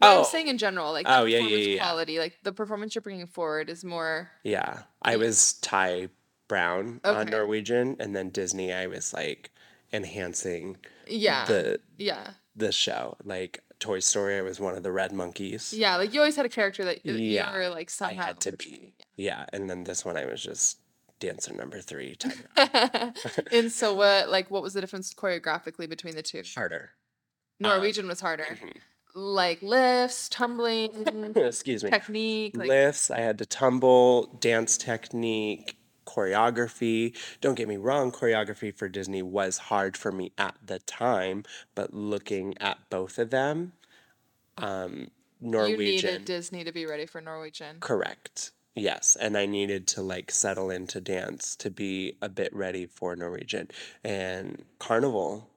No, Oh. I'm saying in general, like Oh, the yeah, yeah, yeah, yeah. quality, like the performance you're bringing forward is more. Yeah, I was Ty Brown on Norwegian, and then Disney. I was like enhancing Yeah, the yeah, the show. Like Toy Story, I was one of the red monkeys. yeah. Like you always had a character that Yeah, you were like somehow. I had to be. Yeah, and then this one I was just dancer number three [LAUGHS] and so [LAUGHS] what? Like, what was the difference choreographically between the two? Harder. Norwegian was harder. Mhm. Like lifts, tumbling, [LAUGHS] Excuse me. technique. Like, Lifts, I had to tumble, dance technique, choreography. Don't get me wrong, choreography for Disney was hard for me at the time, but looking at both of them, um, you Norwegian. needed Disney to be ready for Norwegian. Correct. Yes, and I needed to like settle into dance to be a bit ready for Norwegian. And Carnival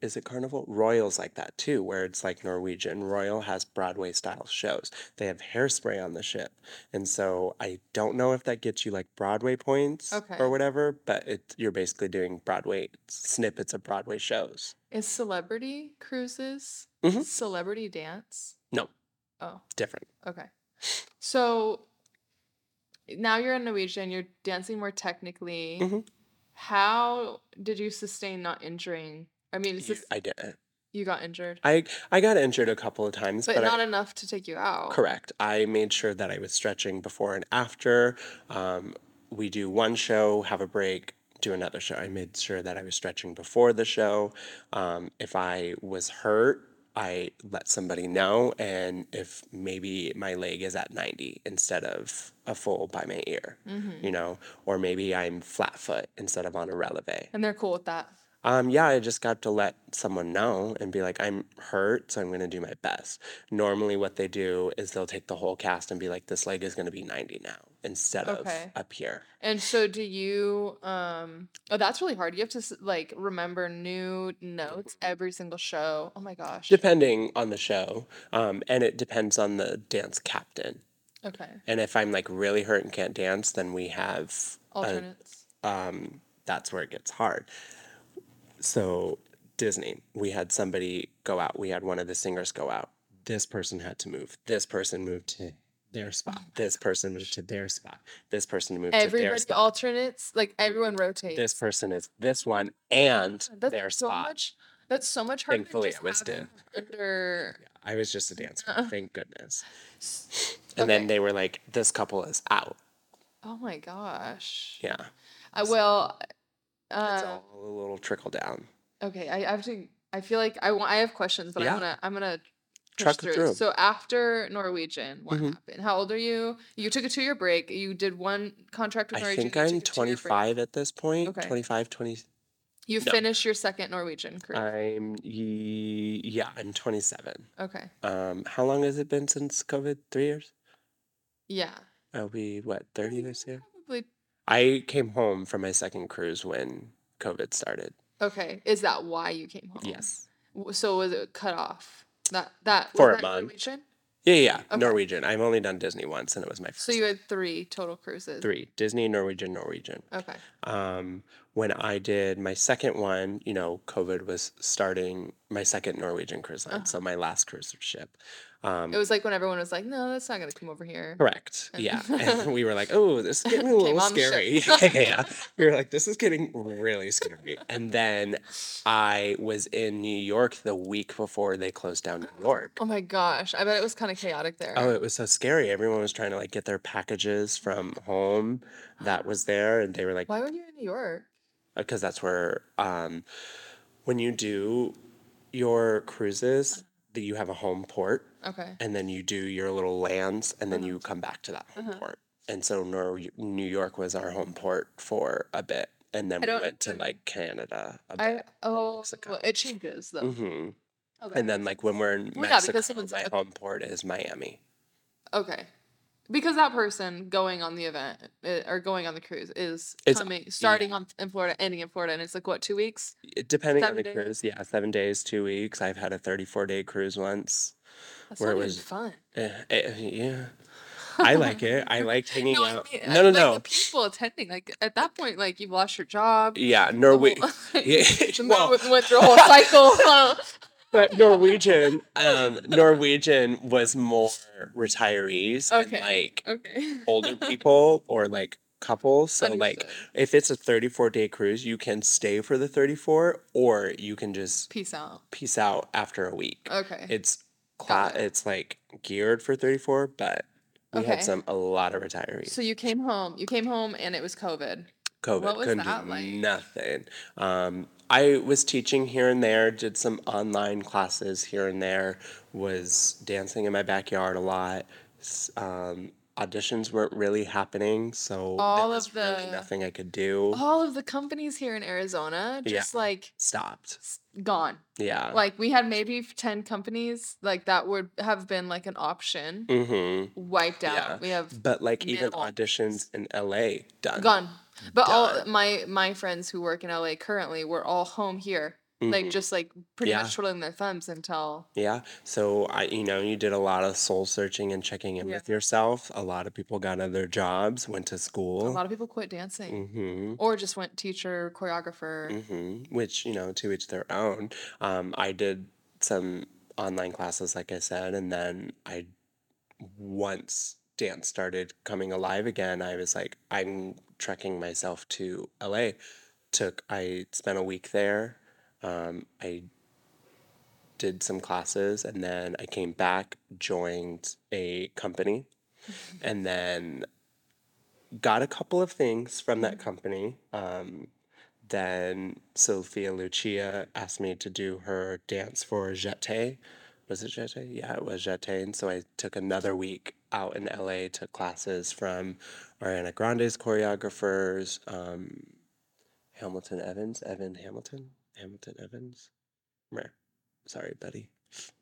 is it Carnival? Royal's like that too, where it's like Norwegian. Royal has Broadway style shows. They have hairspray on the ship. And so I don't know if that gets you like Broadway points Okay. or whatever, but it you're basically doing Broadway snippets of Broadway shows. Is celebrity cruises Mhm. celebrity dance? No, Oh, different. okay. So now you're in Norwegian, you're dancing more technically. Mhm. How did you sustain not injuring? I mean, it's You- just I didn't. you got injured, I I got injured a couple of times, but but I, not enough to take you out. Correct. I made sure that I was stretching before and after. Um, we do one show, have a break, do another show. I made sure that I was stretching before the show. Um, if I was hurt, I let somebody know. And if maybe my leg is at 90 instead of a full by my ear, Mm-hmm. you know, or maybe I'm flat foot instead of on a releve. And they're cool with that. Um, yeah, I just got to let someone know and be like, I'm hurt, so I'm going to do my best. Normally, what they do is they'll take the whole cast and be like, this leg is going to be 90 now instead Okay. of up here. And so do you um oh that's really hard. You have to like remember new notes every single show. Oh my gosh. Depending on the show, um, and it depends on the dance captain. Okay. And if I'm like really hurt and can't dance, then we have a, Alternates. um, that's where it gets hard. So Disney, we had somebody go out. We had one of the singers go out. This person had to move. This person moved to their spot. This person moved to their spot. This person moved to their spot. Everybody alternates, like everyone rotates. This person is this one and that's their so spot. much that's so much harder than Thankfully, just I was under I was just a dancer. Uh-uh. Thank goodness. And then they were like, "This couple is out." Oh my gosh. Yeah, uh, I will it's uh all a little trickle down. okay, I have to I feel like I want I have questions, but Yeah. I'm gonna I'm gonna Truck through. through. So after Norwegian, what Mhm. happened? How old are you? You took a two year break. You did one contract with I Norwegian. I think I'm took a two-year break. 25 at this point. Okay. 25, 20. You No. finished your second Norwegian career. I'm yeah, I'm 27. okay. Um, how long has it been since COVID? Three years? Yeah. I'll be what, 30 this year? Probably. I came home from my second cruise when COVID started. Okay. Is that why you came home? Yes. So was it cut off? That that For a month. Norwegian? Yeah, yeah, yeah. Okay. Norwegian. I've only done Disney once and it was my first. So you had three total cruises. three Disney, Norwegian, Norwegian. Okay. Um, when I did my second one, you know, COVID was starting my second Norwegian cruise line, Uh-huh. so my last cruise ship. Um, It was like when everyone was like, "No, that's not gonna come over here." Correct. And- Yeah. [LAUGHS] And we were like, oh, this is getting a [LAUGHS] little on the ship. scary. [LAUGHS] yeah. We were like, this is getting really scary. And then I was in New York the week before they closed down New [GASPS] York. Oh my gosh! I bet it was kind of chaotic there. Oh, it was so scary. Everyone was trying to like get their packages from home that was there. And they were like, Why were you in New York? Because that's where, um, when you do your cruises, that you have a home port Okay. and then you do your little lands and then Uh-huh. you come back to that home Uh-huh. port. And so Nor- New York was our home port for a bit. And then we went to like Canada a I bit. oh Mexico. it changes though. hmm Okay. And then like when we're in Well, yeah, because Mexico, someone's- my okay. home port is Miami. Okay. Because that person going on the event uh, or going on the cruise is It's- coming, starting on in Florida, ending in Florida, and it's like what two weeks? Depending on the days? cruise, yeah, seven days, two weeks. I've had a 34 day cruise once. That's Where not it was- fun. Eh, eh, yeah. [LAUGHS] I like it. I liked [LAUGHS] hanging No, I out. mean, no, no, like, no. The people attending, like at that point, like you've lost your job. Yeah, Norway. whole- [LAUGHS] Yeah, well, went through a whole cycle. But Norwegian, um, Norwegian was more retirees Okay. and like okay. older [LAUGHS] people or like couples. So like if it's a 34 day cruise, you can stay for the 34 or you can just Peace out. peace out after a week. Okay. It's cla- it. it's like geared for 34, but we Okay. had some a lot of retirees. So you came home. You came home, and it was COVID. COVID what was couldn't that do like? nothing. Um, I was teaching here and there, did some online classes here and there, was dancing in my backyard a lot. Um, auditions weren't really happening, so All there of was really nothing I could do. All of the companies here in Arizona Yeah. just like Stopped. gone. Yeah. Like we had maybe 10 companies like that would have been like an option mm-hmm. wiped out. Yeah. We have But like even auditions in LA done. gone. But all my my friends who work in LA currently were all home here Like Mhm. just like pretty Yeah. much twiddling their thumbs until Yeah. So I, you know, you did a lot of soul searching and checking in Yeah. with yourself. A lot of people got other jobs, went to school. a lot of people quit dancing hmm or just went teacher, choreographer. hmm Which, you know, to each their own. Um, I did some online classes, like I said, and then I once dance started coming alive again, I was like, I'm trekking myself to LA. Took I spent a week there. Um, I did some classes and then I came back, joined a company, [LAUGHS] and then got a couple of things from that company. Um, then Sophia Lucia asked me to do her dance for Jeté. Was it Jeté? Yeah, it was Jeté. And so I took another week out in LA, took classes from Ariana Grande's choreographers, um, Hamilton Evans, Evan Hamilton, Hamilton Evans. Sorry, buddy.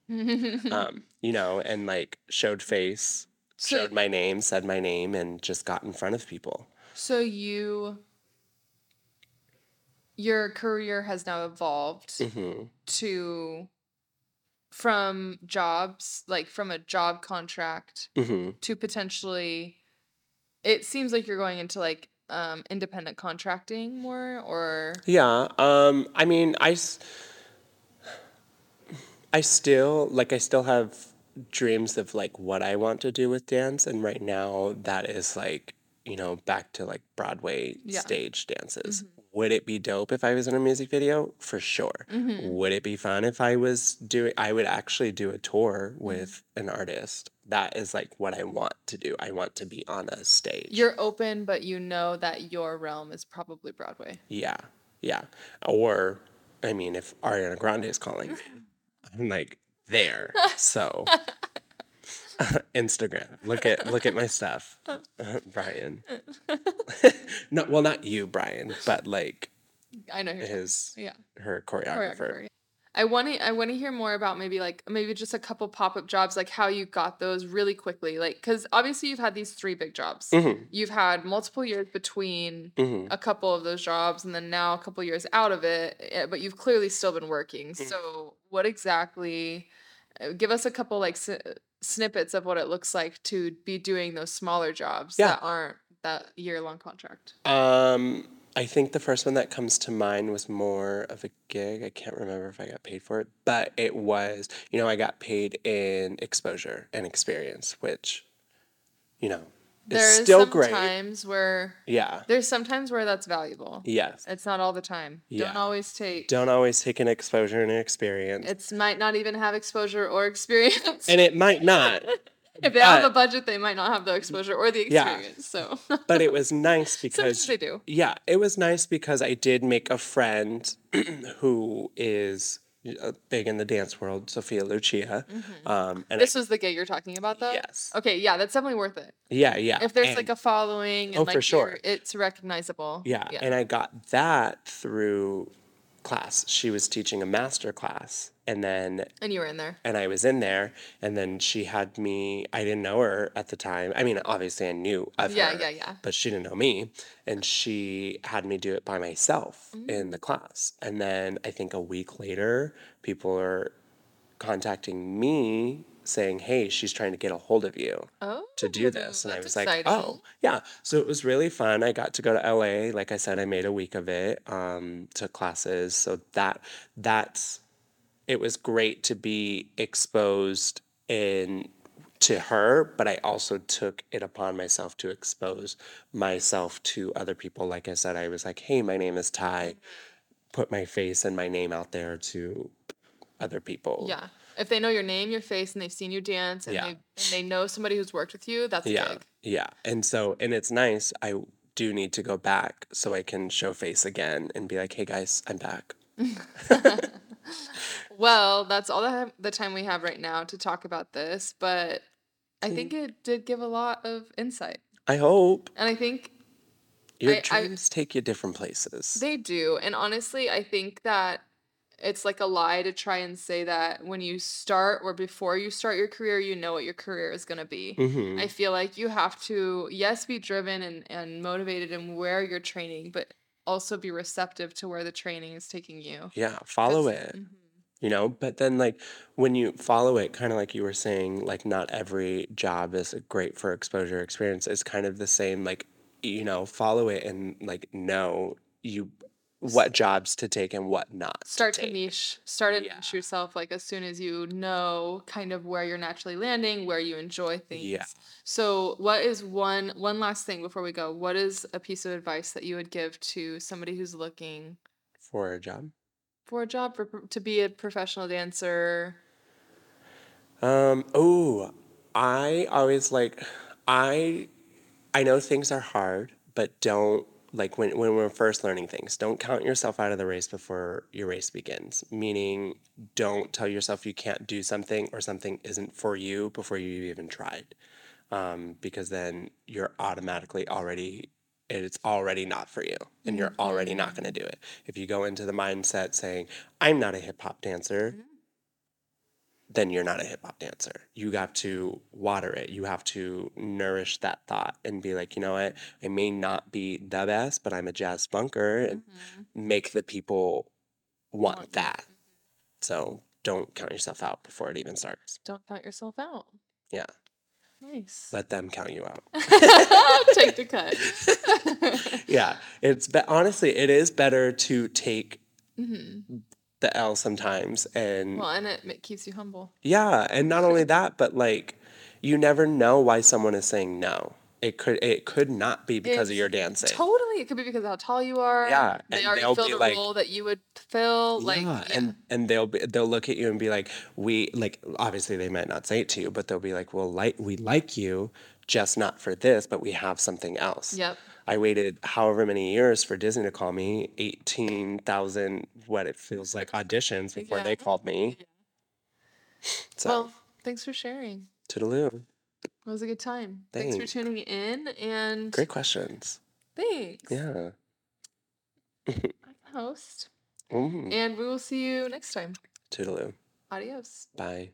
[LAUGHS] Um, you know, and like showed face, so showed my name, said my name, and just got in front of people. so you your career has now evolved hmm to from jobs like from a job contract hmm to potentially it seems like you're going into like um independent contracting more or Yeah. Um, I mean, i i still like I still have dreams of like what I want to do with dance, and right now that is like you know back to like Broadway Yeah. stage dances. Mhm. Would it be dope if I was in a music video? For sure. Mhm. Would it be fun if I was doing? I would actually do a tour Mm-hmm. with an artist. That is like what I want to do. I want to be on a stage. you're open but you know that your realm is probably broadway Yeah, yeah. Or, I mean, if Ariana Grande is calling me, [LAUGHS] I'm like there. [LAUGHS] So, [LAUGHS] Instagram. Look at look at my stuff, [LAUGHS] Brian. [LAUGHS] no, well, not you, Brian, but like i know his yeah her choreographer. choreographer yeah. i want to i want to hear more about maybe like maybe just a couple pop-up jobs like how you got those really quickly like because obviously you've had these three big jobs hmm you've had multiple years between hmm a couple of those jobs and then now a couple years out of it eh, but you've clearly still been working Mm. so what exactly uh, give us a couple like snippets of what it looks like to be doing those smaller jobs Yeah. that aren't that year long contract Um, I think the first one that comes to mind was more of a gig. I can't remember if I got paid for it, but it was, you know, I got paid in exposure and experience, which, you know, is there's still great. times where Yeah. there's sometimes where that's valuable Yes. it's not all the time Yeah. don't always take Don't always take an exposure and an experience. It might not even have exposure or experience and it might not, [LAUGHS] if they have a budget they might not have the exposure or the Yeah. experience so [LAUGHS] but it was nice [LAUGHS] because sometimes they do Yeah, it was nice because I did make a friend [CLEARS THROAT] who is big in the dance world, Sophia Lucia. Um, and I- This was the gig you're talking about, though. yes, Okay, yeah, that's definitely worth it. yeah, yeah. If there's and- like a following and Oh, like for sure. it's recognizable. yeah, and I got that through class. She was teaching a master class, and then and you were in there. and I was in there, and then she had me. I didn't know her at the time. I mean, obviously I knew of Yeah, her. yeah, yeah. but she didn't know me and she had me do it by myself in Mm. the class and then i think a week later people are contacting me saying hey she's trying to get a hold of you Oh, to do this. And i was like oh yeah. So it was really fun. I got to go to la like i said i made a week of it um, took classes. So that that's it was great to be exposed in to her but i also took it upon myself to expose myself to other people. Like i said i was like hey my name is ty. Put my face and my name out there to other people. Yeah. If they know your name, your face, and they've seen you dance, and, Yeah. they, and they know somebody who's worked with you, that's yeah big. yeah and so and it's nice i do need to go back so i can show face again and be like hey guys i'm back [LAUGHS] [LAUGHS] Well, that's all the, the time we have right now to talk about this, but I hmm. think it did give a lot of insight. i hope And I think your I- I- dreams take you different places They do. And honestly, I think that it's like a lie to try and say that when you start or before you start your career, you know what your career is going to be. hmm I feel like you have to, yes, be driven and, and motivated in where you're training, but also be receptive to where the training is taking you. Yeah, follow it. Mhm. you know but then like when you follow it kind of like you were saying like not every job is great for exposure experience it's kind of the same like you know follow it and like know you what jobs to take and what not Start to to niche, start to Yeah. niche yourself like as soon as you know kind of where you're naturally landing, where you enjoy things. Yeah. So, what is one one last thing before we go? What is a piece of advice that you would give to somebody who's looking for a job for a job for to be a professional dancer? um oh i always like i i know things are hard but don't like when, when we're first learning things don't count yourself out of the race before your race begins. Meaning don't tell yourself you can't do something or something isn't for you before you even tried. Um, because then you're automatically already it's already not for you and you're already not going to do it. If you go into the mindset saying i'm not a hip-hop dancer then you're not a hip hop dancer. You have to water it. You have to nourish that thought and be like, you know what? I may not be the best, but I'm a jazz bunker and make the people want Want that. So don't count yourself out before it even starts. Don't count yourself out. Yeah. Nice. Let them count you out. [LAUGHS] Take the cut. [LAUGHS] yeah. It's but honestly, it is better to take Mhm. The L sometimes and Well, and it ma- keeps you humble. Yeah, and not only [LAUGHS] that, but like you never know why someone is saying no. It could it could not be because of your dancing. Totally, it could be because of how tall you are. Yeah, they and already filled the like- role that you would fill. Like, yeah, yeah. and and they'll be they'll look at you and be like, we like obviously they might not say it to you, but they'll be like, well, like we like you, just not for this, but we have something else. Yep. I waited however many years for Disney to call me, eighteen thousand what it feels like auditions before Yeah. they called me. So Well, thanks for sharing. toodaloo. It was a good time. Thanks Thanks. for tuning in, and Great questions. thanks. Yeah. I'm the host, [LAUGHS] Mm. and we will see you next time. Toodaloo. Adios. Bye.